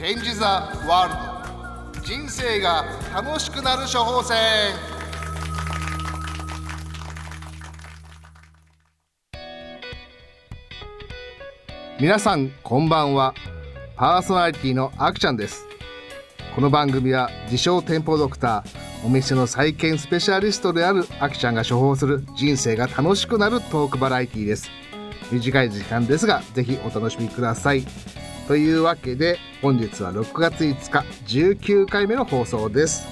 Change the World. 人生が楽しくなる処方箋。皆さんこんばんは。パーソナリティのあくちゃんです。この番組は自称店舗ドクターお店の再建スペシャリストであるあきちゃんが処方する人生が楽しくなるトークバラエティーです。短い時間ですがぜひお楽しみください。というわけで本日は6月5日19回目の放送です。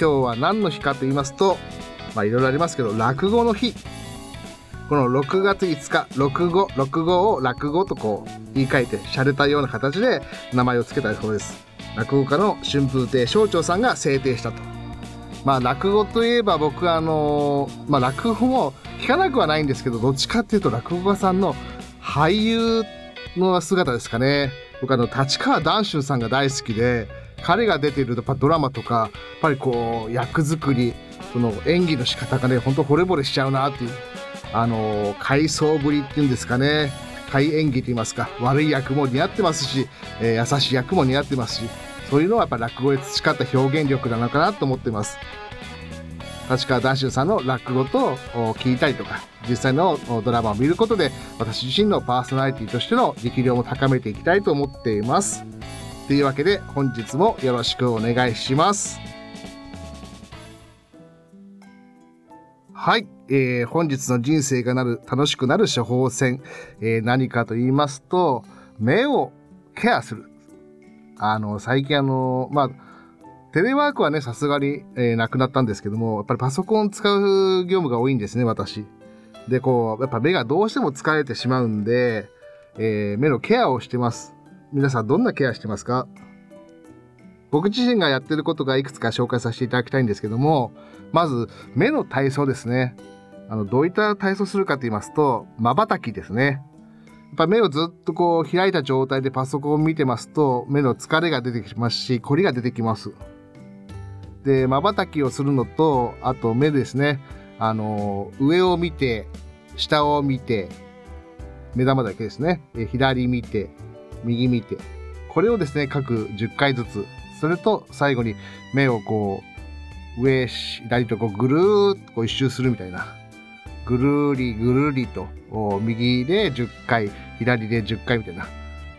今日は何の日かと言いますとまあいろいろありますけど落語の日。この6月5日6語6語を落語とこう言い換えて洒落たような形で名前を付けたそうです。落語家の春風亭昇長さんが制定したと。まあ落語といえば僕はあのまあ落語も聞かなくはないんですけどどっちかっていうと落語家さんの俳優の姿ですかね。僕あの立川談春さんが大好きで彼が出ているドラマとかやっぱりこう役作りその演技の仕方がねほんと惚れ惚れしちゃうなっていうあの回想ぶりっていうんですかね。怪演技と言いますか。悪い役も似合ってますし、えー、優しい役も似合ってますしそういうのはやっぱ落語で培った表現力なのかなと思ってます。立川談春さんの落語と聞いたりとか。実際のドラマを見ることで私自身のパーソナリティとしての力量も高めていきたいと思っています。というわけで本日もよろしくお願いします。はい、えー、本日の人生がなる楽しくなる処方箋、えー、何かと言いますと目をケアする。あの最近あのまあテレワークはねさすがに、えー、なくなったんですけどもやっぱりパソコン使う業務が多いんですね私。でこうやっぱ目がどうしても疲れてしまうんで、えー、目のケアをしてます。皆さんどんなケアしてますか？僕自身がやってることがいくつか紹介させていただきたいんですけどもまず目の体操ですね。あのどういった体操するかと言いますと瞬きですね。やっぱ目をずっとこう開いた状態でパソコンを見てますと目の疲れが出てきますし凝りが出てきます。で瞬きをするのとあと目ですね。あの上を見て下を見て目玉だけですね。左見て右見て。これをですね各10回ずつ。それと最後に目をこう上左とこうぐるーっとこう一周するみたいな。ぐるりぐるりと右で10回左で10回みたいな。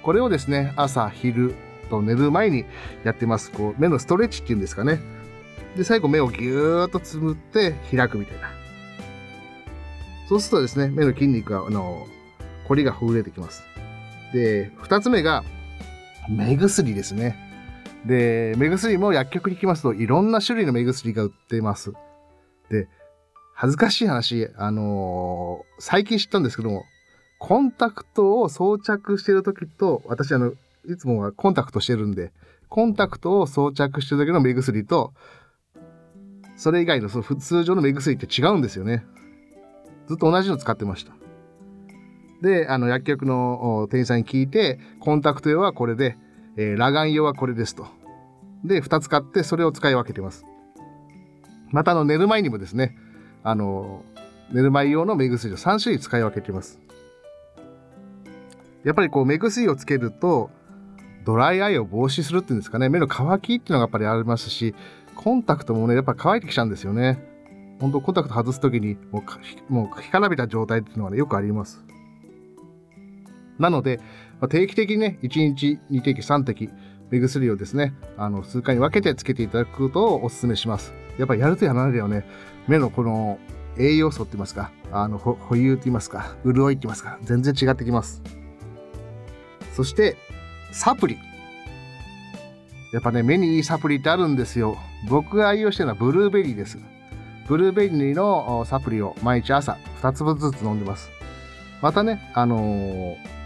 これをですね朝昼と寝る前にやってます。こう目のストレッチっていうんですかね。で最後目をぎゅーっとつむって開くみたいな。そうするとですね目の筋肉があの凝りがほぐれてきますで2つ目が目薬ですねで、目薬も薬局に行きますといろんな種類の目薬が売ってます。で、恥ずかしい話、あのー、最近知ったんですけども、コンタクトを装着してる時と、私あの、いつもはコンタクトしてるんで、コンタクトを装着してる時の目薬と、それ以外のその通常の目薬って違うんですよね。ずっと同じの使ってました。で、あの、薬局の店員さんに聞いて、コンタクト用はこれで、えー、裸眼用はこれですと。で、2つ買ってそれを使い分けてます。またあの寝る前にもですね、あの寝る前用の目薬を3種類使い分けてます。やっぱりこう目薬をつけるとドライアイを防止するっていうんですかね、目の乾きっていうのがやっぱりありますし、コンタクトもね、やっぱ乾いてきちゃうんですよね。本当コンタクト外す時にもうもう干からびた状態っていうのはね、よくあります。なので、まあ、定期的にね、1日2滴、3滴、目薬をですね、あの数回に分けてつけていただくことをお勧めします。やっぱやるとやらないではね、目のこの栄養素って言いますか、あの保有って言いますか、潤いって言いますか、全然違ってきます。そして、サプリ。やっぱね、目にいいサプリってあるんですよ。僕が愛用してるのはブルーベリーです。ブルーベリーのサプリを毎日朝2粒ずつ飲んでます。またね、あのー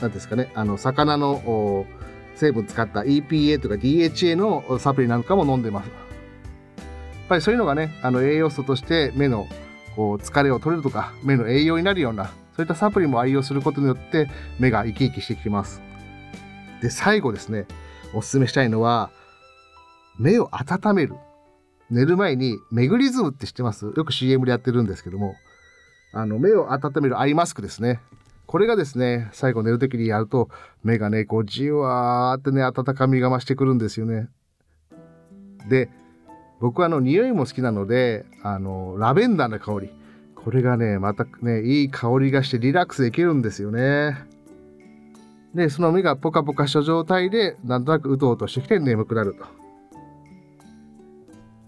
何ですかね、あの、魚の成分使った EPA とか DHA のサプリなんかも飲んでます。やっぱりそういうのがね、あの栄養素として目のこう疲れを取れるとか、目の栄養になるような、そういったサプリも愛用することによって目が生き生きしてきます。で、最後ですね、おすすめしたいのは、目を温める。寝る前にメグリズムって知ってます？よく CM でやってるんですけども、あの、目を温めるアイマスクですね。これがですね、最後寝る時にやると、目がね、こうじわーってね、温かみが増してくるんですよね。で、僕はあの匂いも好きなので、あの、ラベンダーの香り。これがね、またね、いい香りがしてリラックスできるんですよね。で、その目がポカポカした状態で、なんとなくうとうとしてきて眠くなると。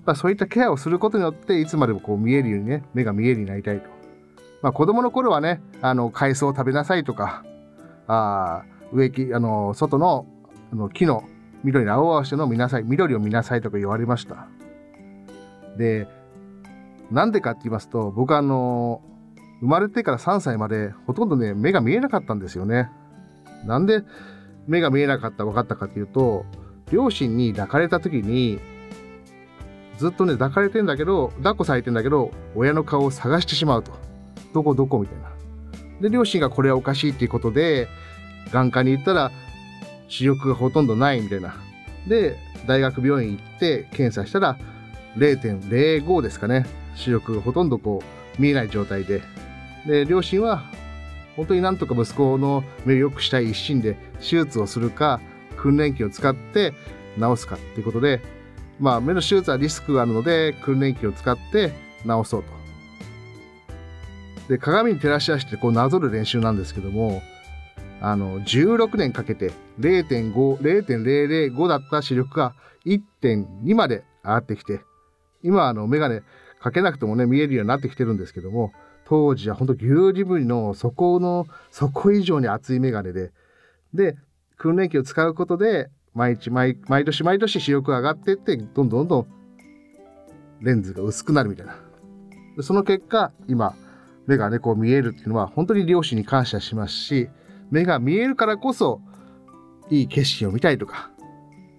まあ、そういったケアをすることによって、いつまでもこう見えるようにね、目が見えるようになりたいと。まあ、子供の頃はね、あの、海藻を食べなさいとか、あ植木、あの、外のあの木の緑の青々しての見なさい、緑を見なさいとか言われました。で、なんでかって言いますと、僕はあの、生まれてから3歳までほとんどね、目が見えなかったんですよね。なんで目が見えなかった分かったかっていうと、両親に抱かれた時に、ずっとね、抱かれてんだけど、抱っこされてんだけど、親の顔を探してしまうと。どこどこみたいな。で、両親がこれはおかしいっていうことで、眼科に行ったら視力がほとんどないみたいな。で、大学病院行って検査したら0.05ですかね。視力がほとんどこう見えない状態で。で、両親は本当になんとか息子の目を良くしたい一心で手術をするか、訓練機を使って治すかっていうことで、まあ目の手術はリスクがあるので訓練機を使って治そうと。で、鏡に照らし出してこうなぞる練習なんですけども、あの、16年かけて0.005だった視力が1.2まで上がってきて、今あのメガネかけなくてもね見えるようになってきてるんですけども、当時は本当牛耳ぶりの底の底以上に厚いメガネで、で、訓練機を使うことで毎日毎毎年毎年視力上がっていってどんどんどんレンズが薄くなるみたいな。でその結果今目がねこう見えるっていうのは本当に両親に感謝しますし目が見えるからこそいい景色を見たいとか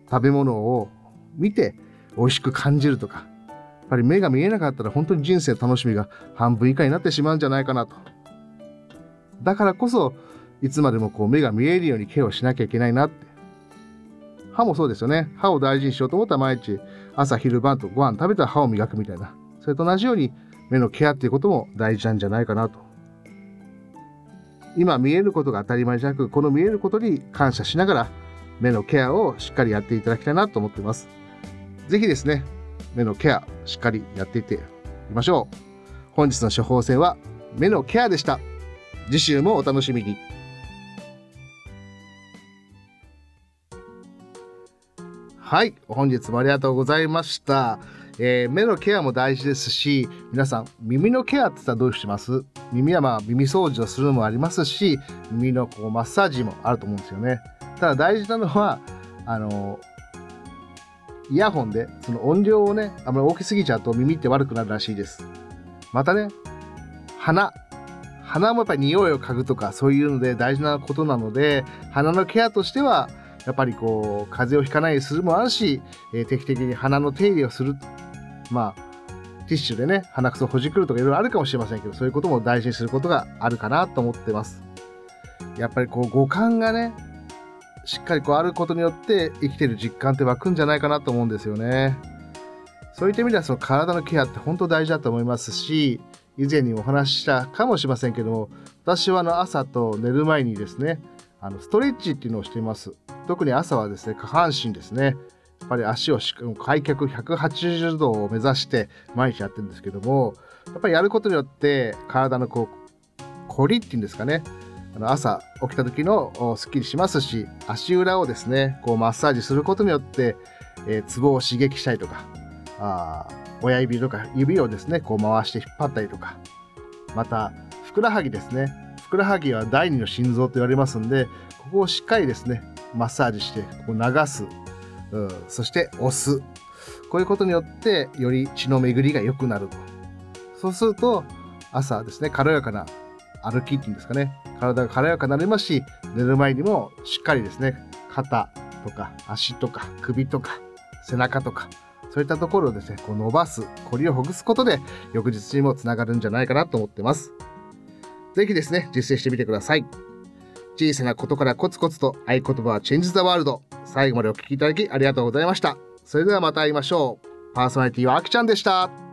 食べ物を見て美味しく感じるとかやっぱり目が見えなかったら本当に人生の楽しみが半分以下になってしまうんじゃないかなと。だからこそいつまでもこう目が見えるようにケアをしなきゃいけないなって歯もそうですよね。歯を大事にしようと思ったら毎日朝昼晩とご飯食べたら歯を磨くみたいな。それと同じように目のケアっていうことも大事なんじゃないかなと。今見えることが当たり前じゃなくこの見えることに感謝しながら目のケアをしっかりやっていただきたいなと思っています。是非ですね目のケアしっかりやっていってみましょう。本日の処方箋は目のケアでした。次週もお楽しみに。はい。本日もありがとうございました。えー、目のケアも大事ですし皆さん耳のケアって言ったらどうします？耳はまあ耳掃除をするのもありますし耳のこうマッサージもあると思うんですよね。ただ大事なのはあのイヤホンでその音量をねあまり大きすぎちゃうと耳って悪くなるらしいです。またね鼻。鼻もやっぱり匂いを嗅ぐとかそういうので大事なことなので鼻のケアとしてはやっぱりこう風邪をひかないようにするもあるし、えー、定期的に鼻の手入れをするまあ、ティッシュでね、鼻くそほじくるとかいろいろあるかもしれませんけど、そういうことも大事にすることがあるかなと思ってます。やっぱりこう五感がね、しっかりこうあることによって生きてる実感って湧くんじゃないかなと思うんですよね。そういった意味ではその体のケアって本当大事だと思いますし、以前にお話ししたかもしれませんけども、私はあの朝と寝る前にですね、あのストレッチっていうのをしています。特に朝はですね、下半身ですね。やっぱり足を開脚180度を目指して毎日やってるんですけどもやっぱりやることによって体のこう凝りっていうんですかねあの朝起きた時のすっきりしますし足裏をですねこうマッサージすることによって、えー、ツボを刺激したりとかあ親指とか指をですねこう回して引っ張ったりとかまたふくらはぎですねふくらはぎは第二の心臓と言われますんでここをしっかりですねマッサージしてこう流す。うん、そして押す。こういうことによってより血の巡りが良くなると。そうすると朝ですね軽やかな歩きっていうんですかね。体が軽やかになりますし寝る前にもしっかりですね肩とか足とか首とか背中とかそういったところをですねこう伸ばす凝りをほぐすことで翌日にもつながるんじゃないかなと思ってます。ぜひですね実践してみてください小さなことからコツコツと合言葉はチェンジ・ザ・ワールド最後までお聴きいただきありがとうございました。それではまた会いましょう。パーソナリティはあきちゃんでした。